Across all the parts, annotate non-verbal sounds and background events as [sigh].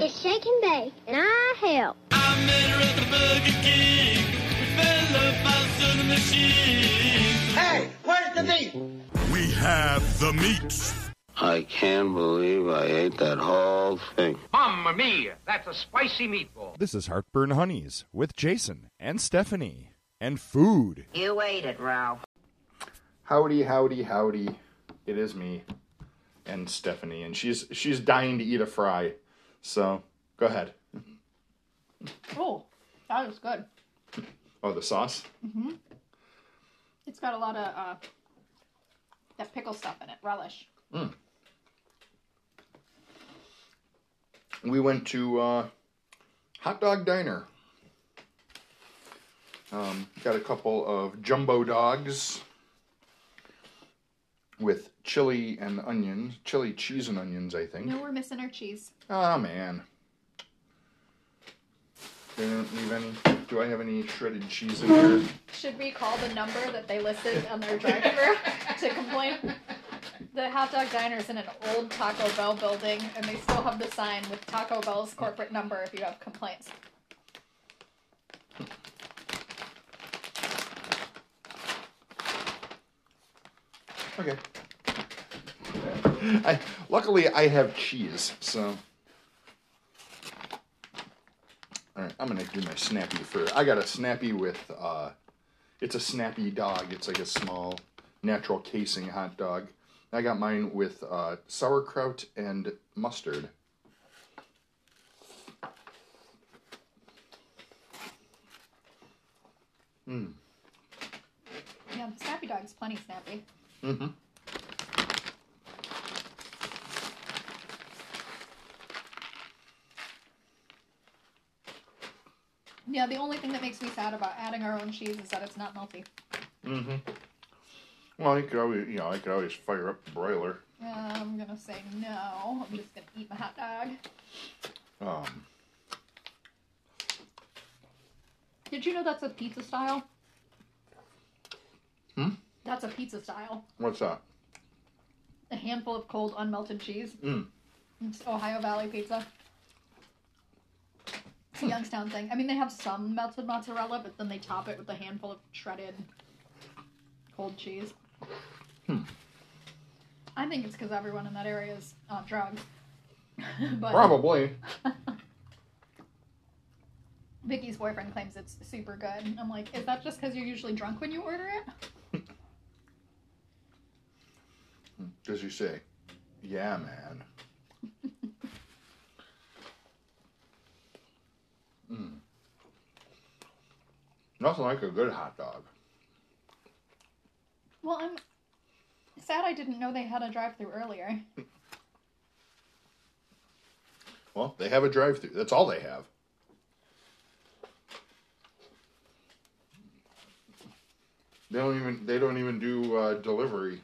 It's Shake and Bake, and I help. I met her at the Burger King. We fell about to the machine. Hey, where's the meat? We have the meat. I can't believe I ate that whole thing. Mamma mia, that's a spicy meatball. This is Heartburn Honeys with Jason and Stephanie and food. You ate it, Ralph. Howdy, howdy, howdy. It is me and Stephanie, and she's she's dying to eat a fry. So go ahead. Oh, that was good. Oh, the sauce. Mm-hmm. It's got a lot of uh, that pickle stuff in it. Relish. We went to uh, Hot Dog Diner. Um, got a couple of jumbo dogs with chili and onions, chili cheese and onions, I think. No, we're missing our cheese. Oh man. They didn't leave any. Do I have any shredded cheese in here? Should we call the number that they listed on their drive-thru to complain? The hot dog diner's in an old Taco Bell building, and they still have the sign with Taco Bell's corporate number if you have complaints. Okay. I luckily I have cheese, so. All right, I'm gonna do my snappy first. I got a snappy with. uh It's a snappy dog. It's like a small, natural casing hot dog. I got mine with uh, sauerkraut and mustard. Mmm. Yeah, the Snappy Dog's plenty snappy. Mm-hmm. Yeah, the only thing that makes me sad about adding our own cheese is that it's not melty. Mm-hmm. Well, you could always, you know, I could always fire up the broiler. Uh, I'm gonna say no. I'm just gonna eat my hot dog. Um, Did you know that's a pizza style? Hmm? That's a pizza style. what's that? A handful of cold unmelted cheese. Mm. It's Ohio Valley pizza. It's a Youngstown thing. I mean, they have some melted mozzarella, but then they top it with a handful of shredded cold cheese. Hmm. I think it's because everyone in that area is on drugs. [laughs] but Probably. Vicky's boyfriend claims it's super good. I'm like, is that just because you're usually drunk when you order it? Does he say, "Yeah, man"? [laughs] mm. Nothing like a good hot dog. Well, I'm sad I didn't know they had a drive-through earlier. [laughs] Well, they have a drive-through. That's all they have. They don't even. They don't even do uh, delivery.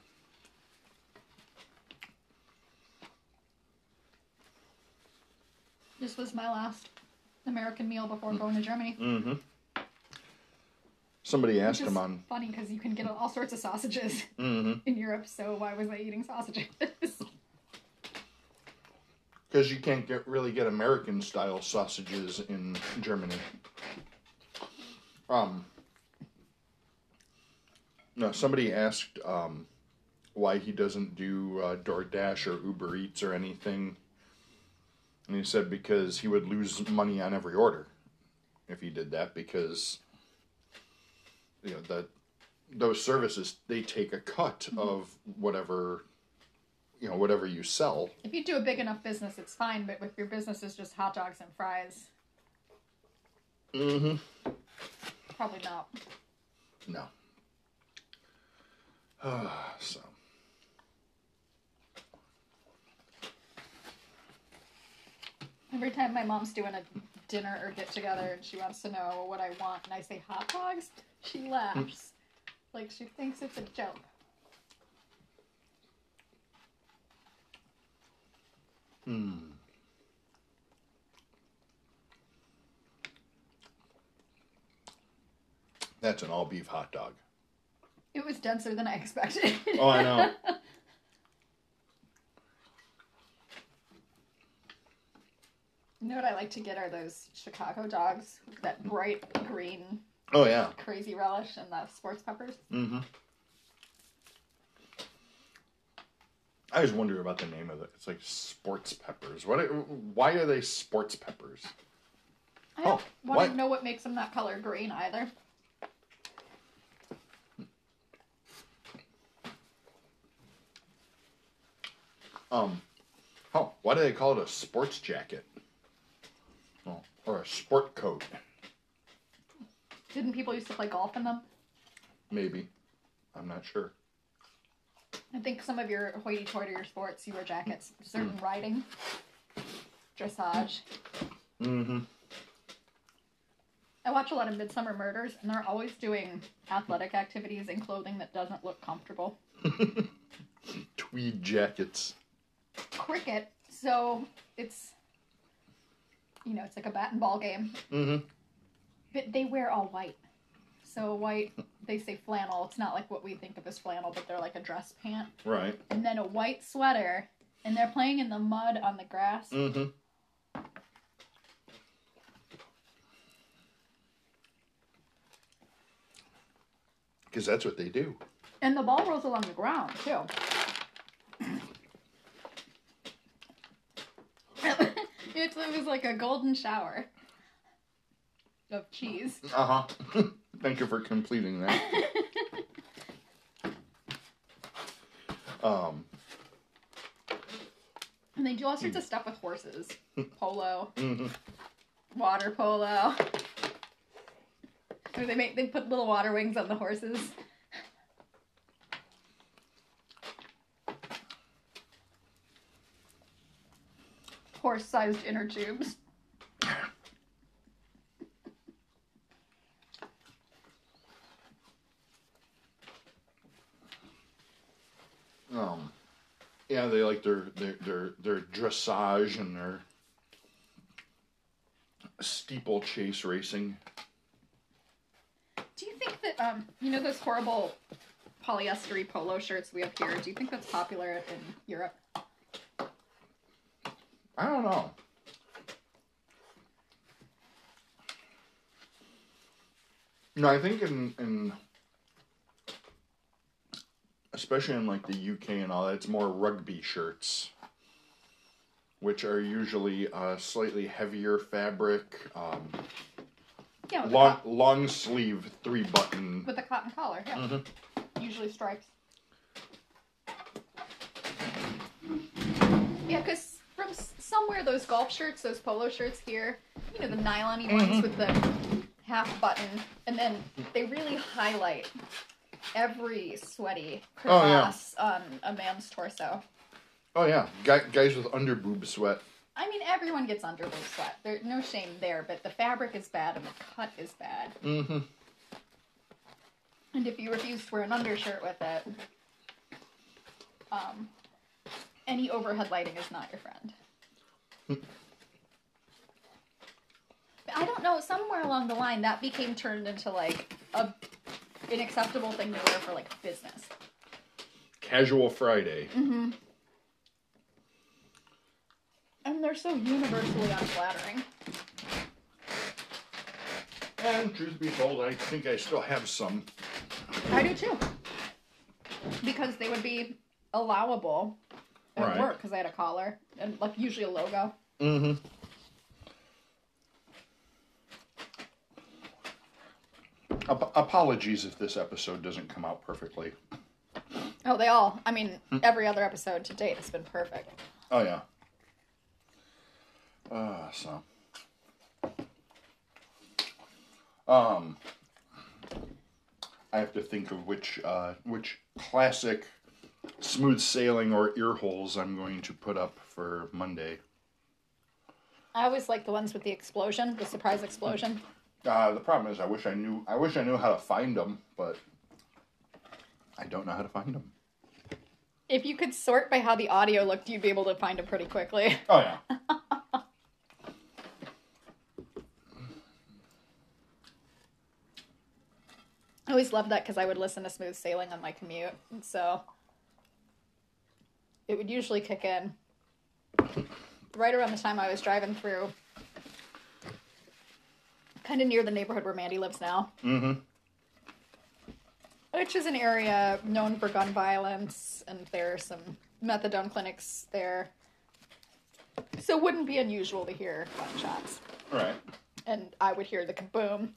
This was my last American meal before going to Germany. Mm-hmm. Somebody asked him on. funny because you can get all sorts of sausages [laughs] Mm-hmm. in Europe. So why was I eating sausages? [laughs] Because you can't get really get American style sausages in Germany. Um. No, somebody asked um, why he doesn't do uh, DoorDash or Uber Eats or anything, and he said because he would lose money on every order if he did that because you know that those services they take a cut of whatever you know whatever you sell. if you do a big enough business, it's fine. But if your business is just hot dogs and fries, Mm-hmm. probably not. No. [sighs] so. Every time my mom's doing a dinner or get together and she wants to know what I want, and I say hot dogs, she laughs. like she thinks it's a joke. Hmm. That's an all beef hot dog. It was denser than I expected. Oh, I know. [laughs] You know what I like to get are those Chicago dogs, that bright green Oh yeah. crazy relish and the sports peppers. Mm-hmm. I always wonder about the name of it. It's like sports peppers. What? Why are they sports peppers? I don't Oh, want what? to know what makes them that color green either. Um, oh, why do they call it a sports jacket? Or a sport coat? Didn't people used to play golf in them? Maybe. I'm not sure. I think some of your hoity-toity sports, you wear jackets. Certain Hmm. riding, dressage. Mm-hmm. I watch a lot of Midsomer Murders, and they're always doing athletic activities in clothing that doesn't look comfortable. [laughs] Tweed jackets. Cricket, so it's, you know, it's like a bat and ball game, Mm-hmm. but they wear all white. So white, they say flannel. It's not like what we think of as flannel, but they're like a dress pant, Right. and then a white sweater, and they're playing in the mud on the grass. Mm-hmm. Because that's what they do. And the ball rolls along the ground too. it's, [laughs] it was like a golden shower of cheese. [laughs] Uh huh. [laughs] Thank you for completing that. um. And they do all sorts of stuff with horses. Polo, mhm. water polo. Or they make they put little water wings on the horses. Horse-sized inner tubes. Um. Yeah, they like their their their their dressage and their steeplechase racing. Do you think that um you know those horrible polyester polo shirts we have here? Do you think that's popular in Europe? I don't know. No, I think in in especially in like the UK and all that, it's more rugby shirts, which are usually uh, slightly heavier fabric, um, Yeah, long long sleeve, three button. with a cotton collar. Yeah, Mhm. usually stripes. Yeah, because somewhere those golf shirts, those polo shirts here, you know, the nylon ones with the half button, and then they really highlight every sweaty Oh, yeah. on a man's torso. Oh yeah, Guy, guys with under boob sweat. I mean, everyone gets under boob sweat. There's no shame there, but the fabric is bad and the cut is bad. Mm-hmm. And if you refuse to wear an undershirt with it, um, any overhead lighting is not your friend. I don't know. Somewhere along the line, that became turned into like a an acceptable thing to wear for like business. Casual Friday. Mm-hmm. And they're so universally unflattering. And truth be told, I think I still have some. I do too. Because they would be allowable at Right. work because I had a collar and like usually a logo. Mm-hmm. Ap- apologies if this episode doesn't come out perfectly. Oh, they all. I mean, every other episode to date has been perfect. Oh yeah. Uh, so. Um. I have to think of which uh, which classic smooth sailing or ear holes I'm going to put up for Monday. I always like the ones with the explosion, the surprise explosion. Uh, the problem is, I wish I knew. I wish I knew how to find them, but I don't know how to find them. If you could sort by how the audio looked, you'd be able to find them pretty quickly. [laughs] Oh yeah. I always loved that because I would listen to Smooth Sailing on my commute, and so it would usually kick in right around the time I was driving through kind of near the neighborhood where Mandy lives now. Mm-hmm. Which is an area known for gun violence, and there are some methadone clinics there. So it wouldn't be unusual to hear gunshots. Right. And I would hear the kaboom,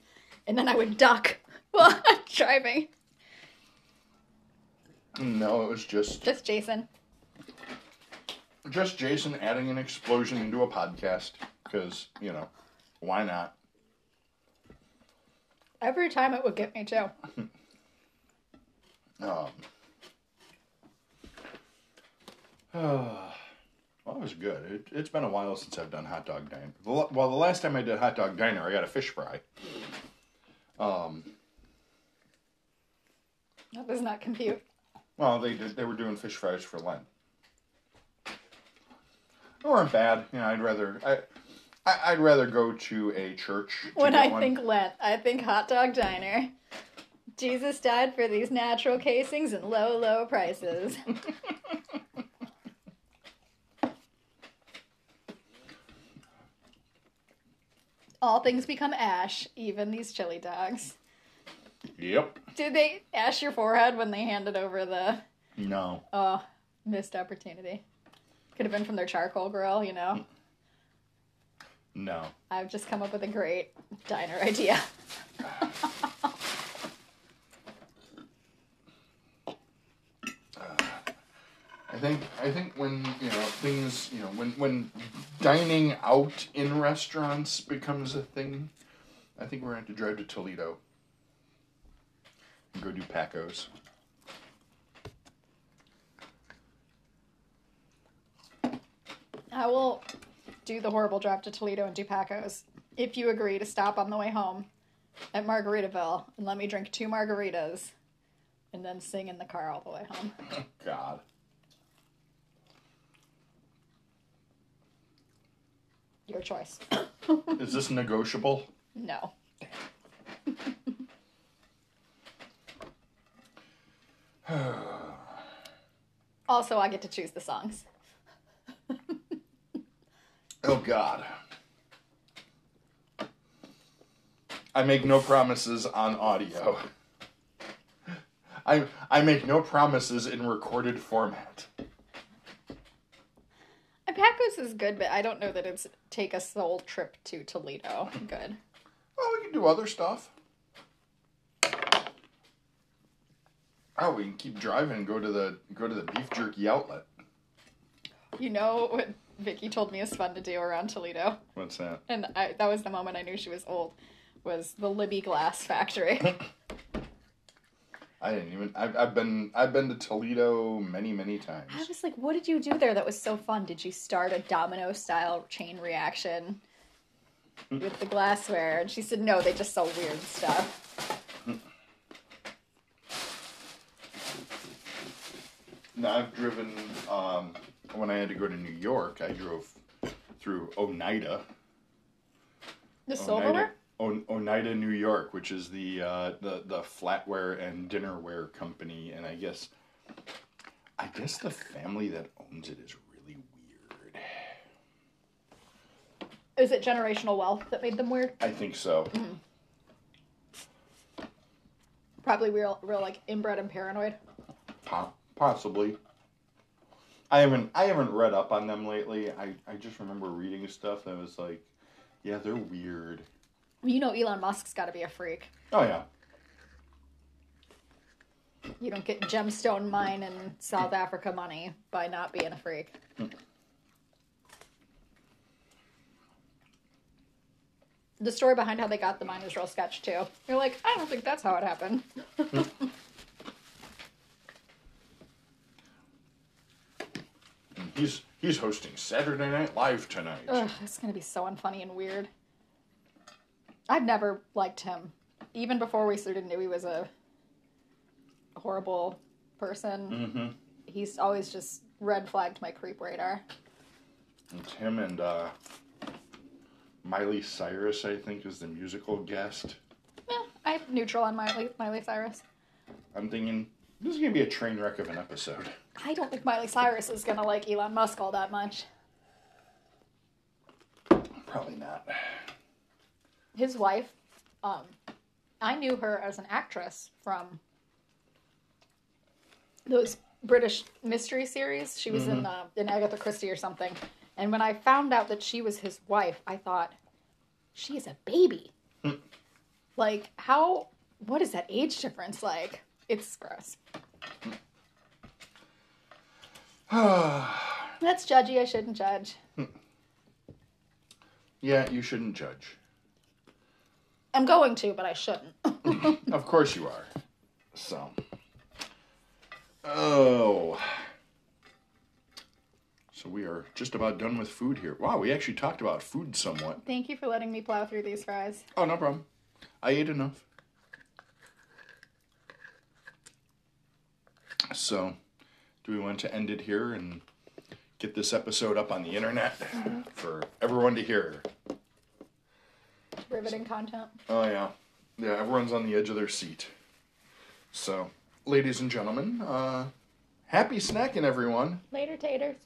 and then I would duck [laughs] while I'm driving. No, it was just Just Jason. Just Jason adding an explosion into a podcast because you know why not? Every time it would get me too. [laughs] Um, [sighs] well, it was good. It, it's been a while since I've done hot dog diner. Well, the last time I did hot dog diner, I got a fish fry. Um, That does not compute. well, they did. They were doing fish fries for Lent. They weren't bad. You know, I'd rather I, I I'd rather go to a church. to When I one. think Lent, I think hot dog diner. Jesus died for these natural casings and low, low prices. [laughs] All things become ash, even these chili dogs. Yep. Did they ash your forehead when they handed over the No. oh missed opportunity? Could have been from their charcoal grill, you know. No. I've just come up with a great diner idea. [laughs] I think I think when you know things you know when when dining out in restaurants becomes a thing, I think we're going to have to drive to Toledo and go do Packo's. I will do the horrible drive to Toledo and do Packo's if you agree to stop on the way home at Margaritaville and let me drink two margaritas and then sing in the car all the way home. [laughs] God. Your choice. [coughs] Is this negotiable? No. [laughs] [sighs] also, I get to choose the songs. Oh God. I make no promises on audio. I I make no promises in recorded format. And Packo's is good, but I don't know that it's take a soul trip to Toledo. Good. Well, we can do other stuff. Oh, we can keep driving and go to the go to the beef jerky outlet. You know what Vicky told me is fun to do around Toledo? What's that? and I, that was the moment I knew she was old. Was the Libbey Glass Factory? [laughs] I didn't even. I've, I've been I've been to Toledo many many times. I was like, "What did you do there that was so fun? Did you start a domino style chain reaction with the glassware?" And she said, "No, they just sell weird stuff." No, I've driven. Um, when I had to go to New York, I drove through Oneida. The Oneida, silverware. On, Oneida, New York, which is the uh, the the flatware and dinnerware company, and I guess, I guess the family that owns it is really weird. Is it generational wealth that made them weird? I think so. Probably real, real like inbred and paranoid. Po- possibly. I haven't I haven't read up on them lately. I, I just remember reading stuff that was like, yeah, they're weird. You know, Elon Musk's got to be a freak. Oh yeah. You don't get gemstone mine in South Africa money by not being a freak. The story behind how they got the mine is real sketch too. You're like, I don't think that's how it happened. [laughs] [laughs] he's he's hosting Saturday Night Live tonight. Ugh, it's gonna be so unfunny and weird. I've never liked him. Even before we sort of knew he was a horrible person, Mm-hmm. he's always just red flagged my creep radar. It's him and uh, Miley Cyrus, I think, is the musical guest. Eh, I'm neutral on Miley, Miley Cyrus. I'm thinking this is gonna be a train wreck of an episode. I don't think Miley Cyrus is gonna like Elon Musk all that much. Probably not. his wife, um, I knew her as an actress from those British mystery series. She was in uh, in Agatha Christie or something. And when I found out that she was his wife, I thought, she is a baby. like, how? What is that age difference like? It's gross. [sighs] That's judgy. I shouldn't judge. Hmm. Yeah, you shouldn't judge. I'm going to, but I shouldn't. [laughs] Of course you are. So. Oh. So we are just about done with food here. Wow, we actually talked about food somewhat. Thank you for letting me plow through these fries. Oh, no problem. I ate enough. So, do we want to end it here and get this episode up on the internet for everyone to hear? Riveting content. Oh, yeah. Yeah, everyone's on the edge of their seat. So, ladies and gentlemen, uh, happy snacking, everyone. Later, taters.